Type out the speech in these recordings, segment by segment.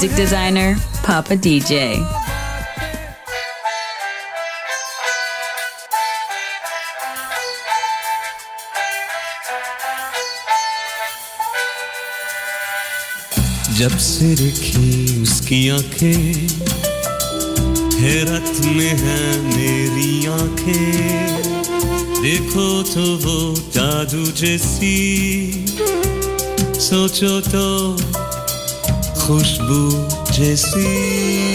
Music designer, Papa DJ. जब से देखी उसकी आँखें हैरत में है मेरी आँखें देखो तो वो जादू जैसी सोचो तो खुशबू जैसी।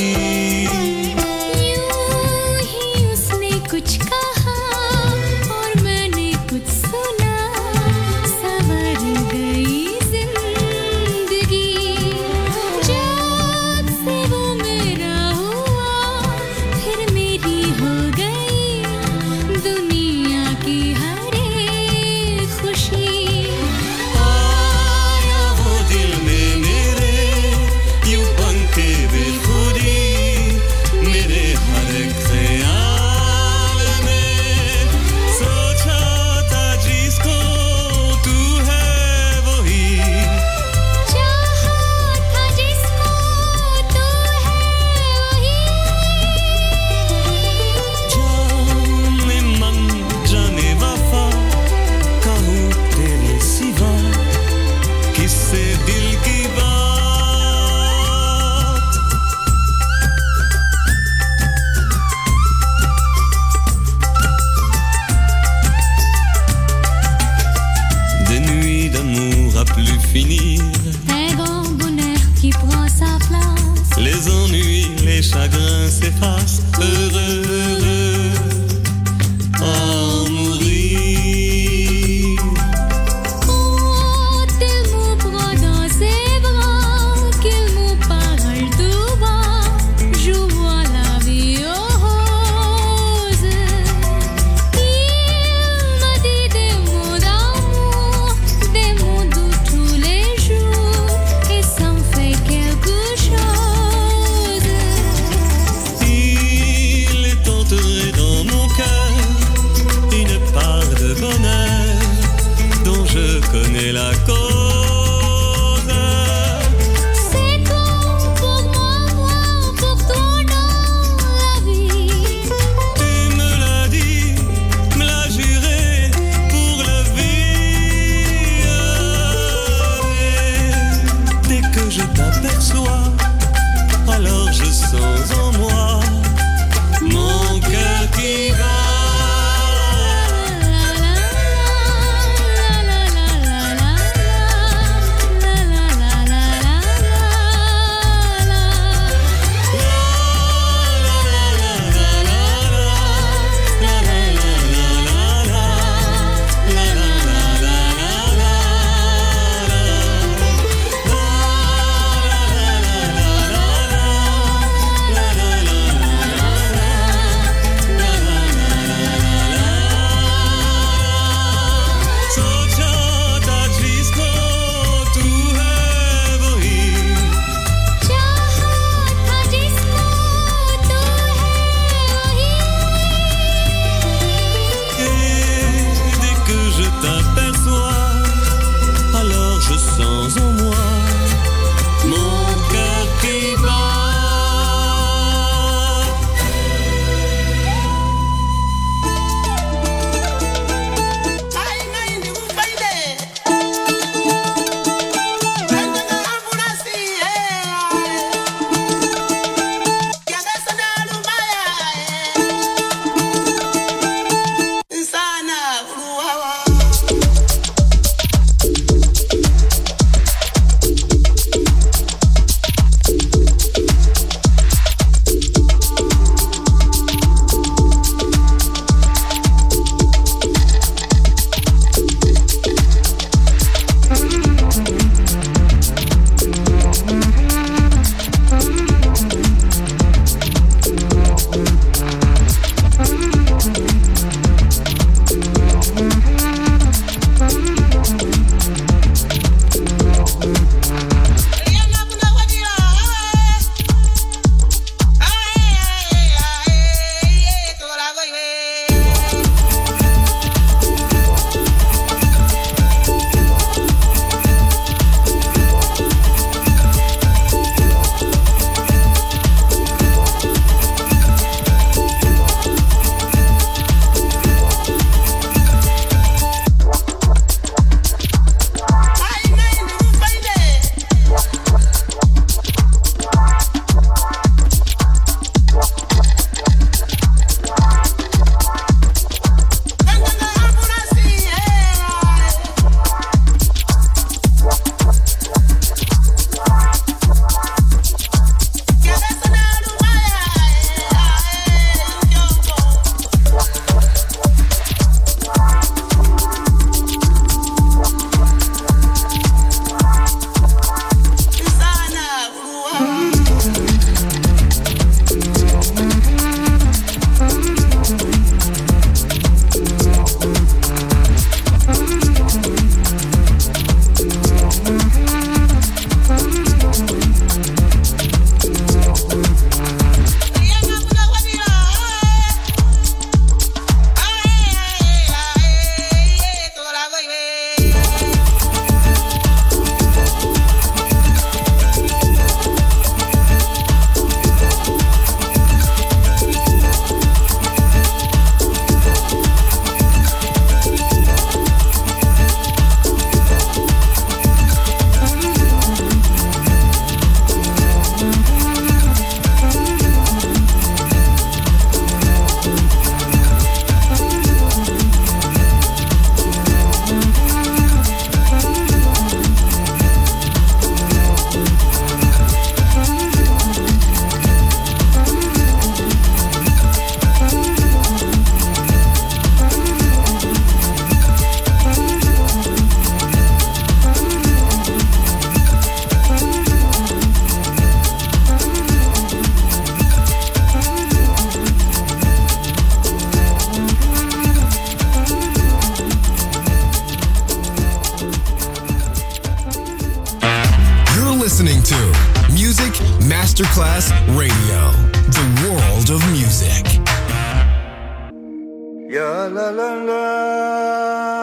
listening to Music Masterclass Radio, the world of music. Yeah, la la la.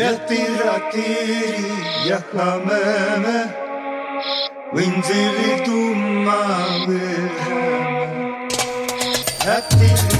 يطير طيري يا حمامة وانزلي دم مع برهامة هطير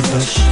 touch.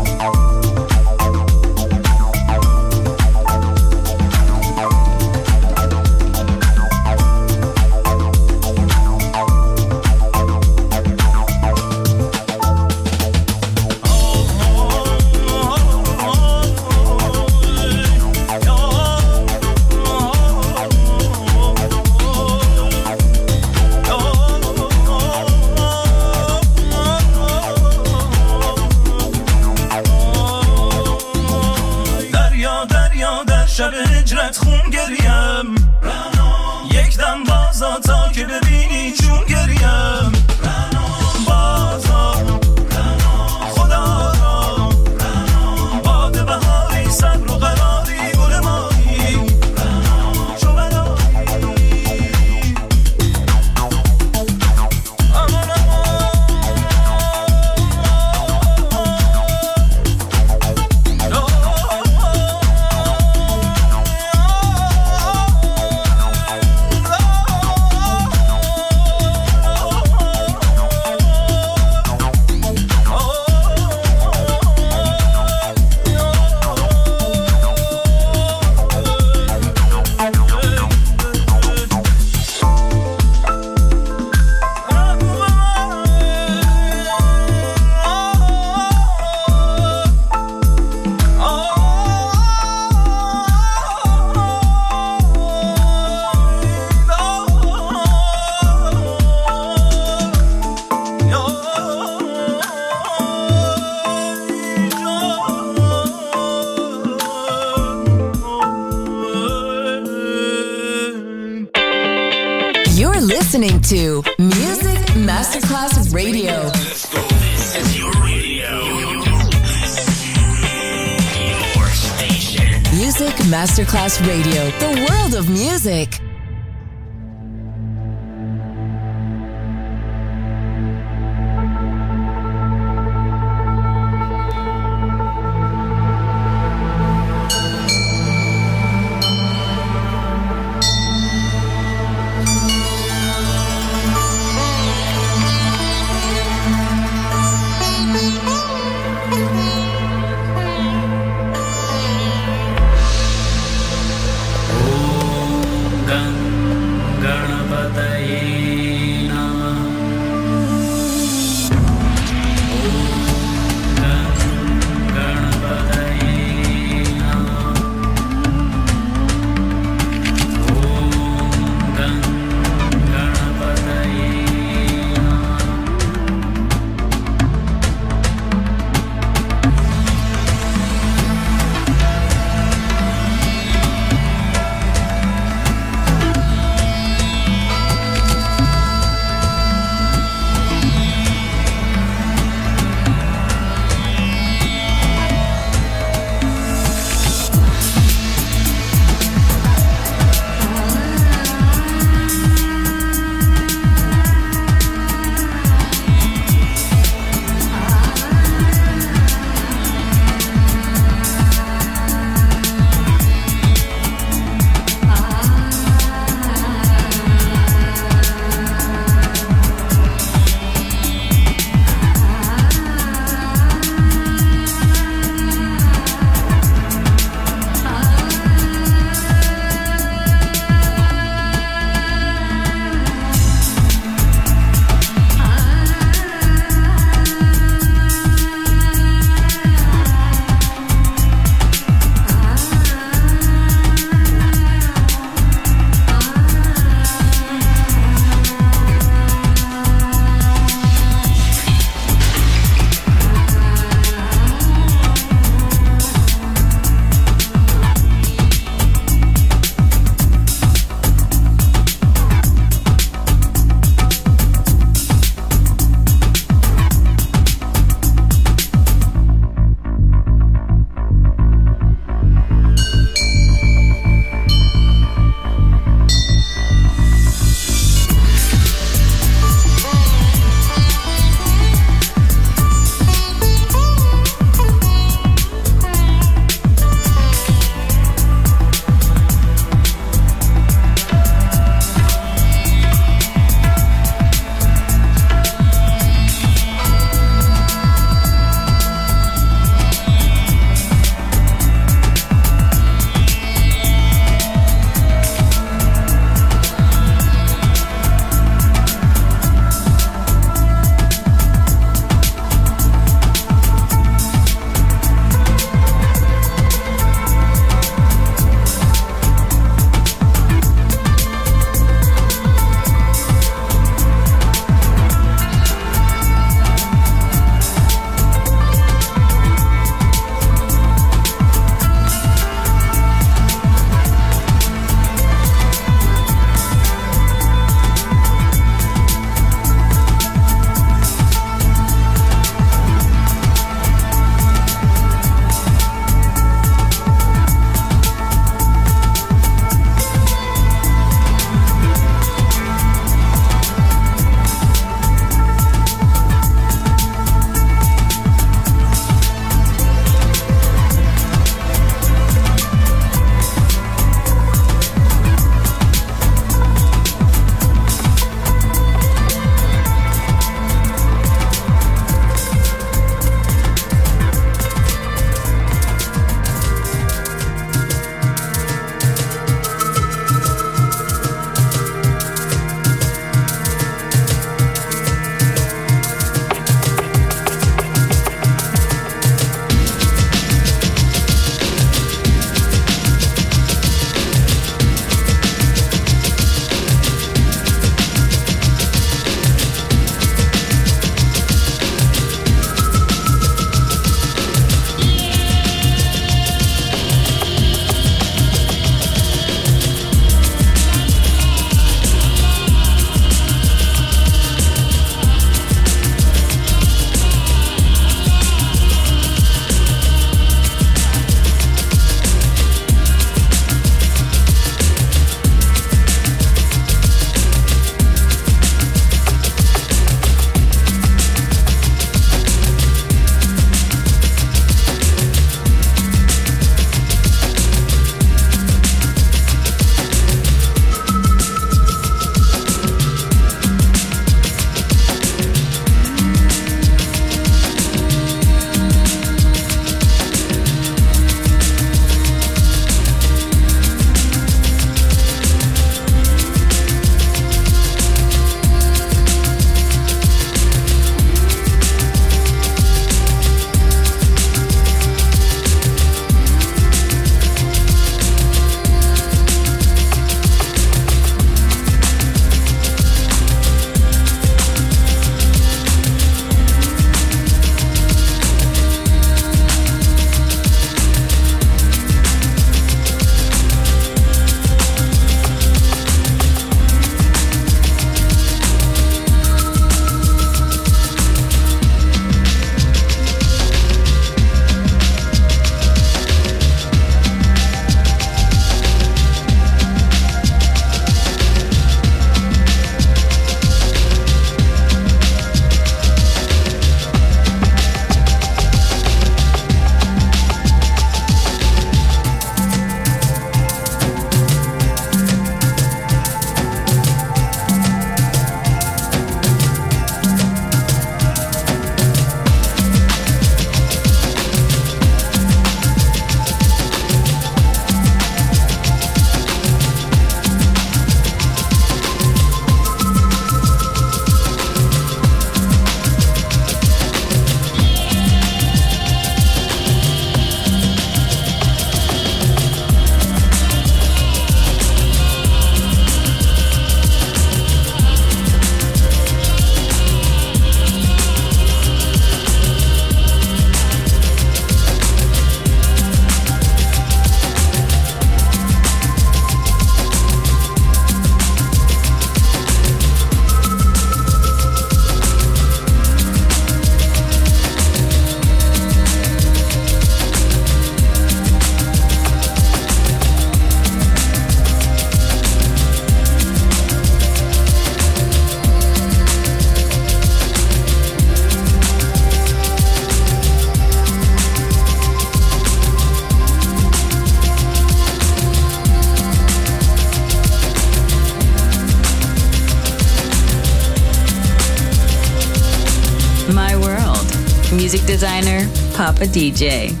Papa DJ.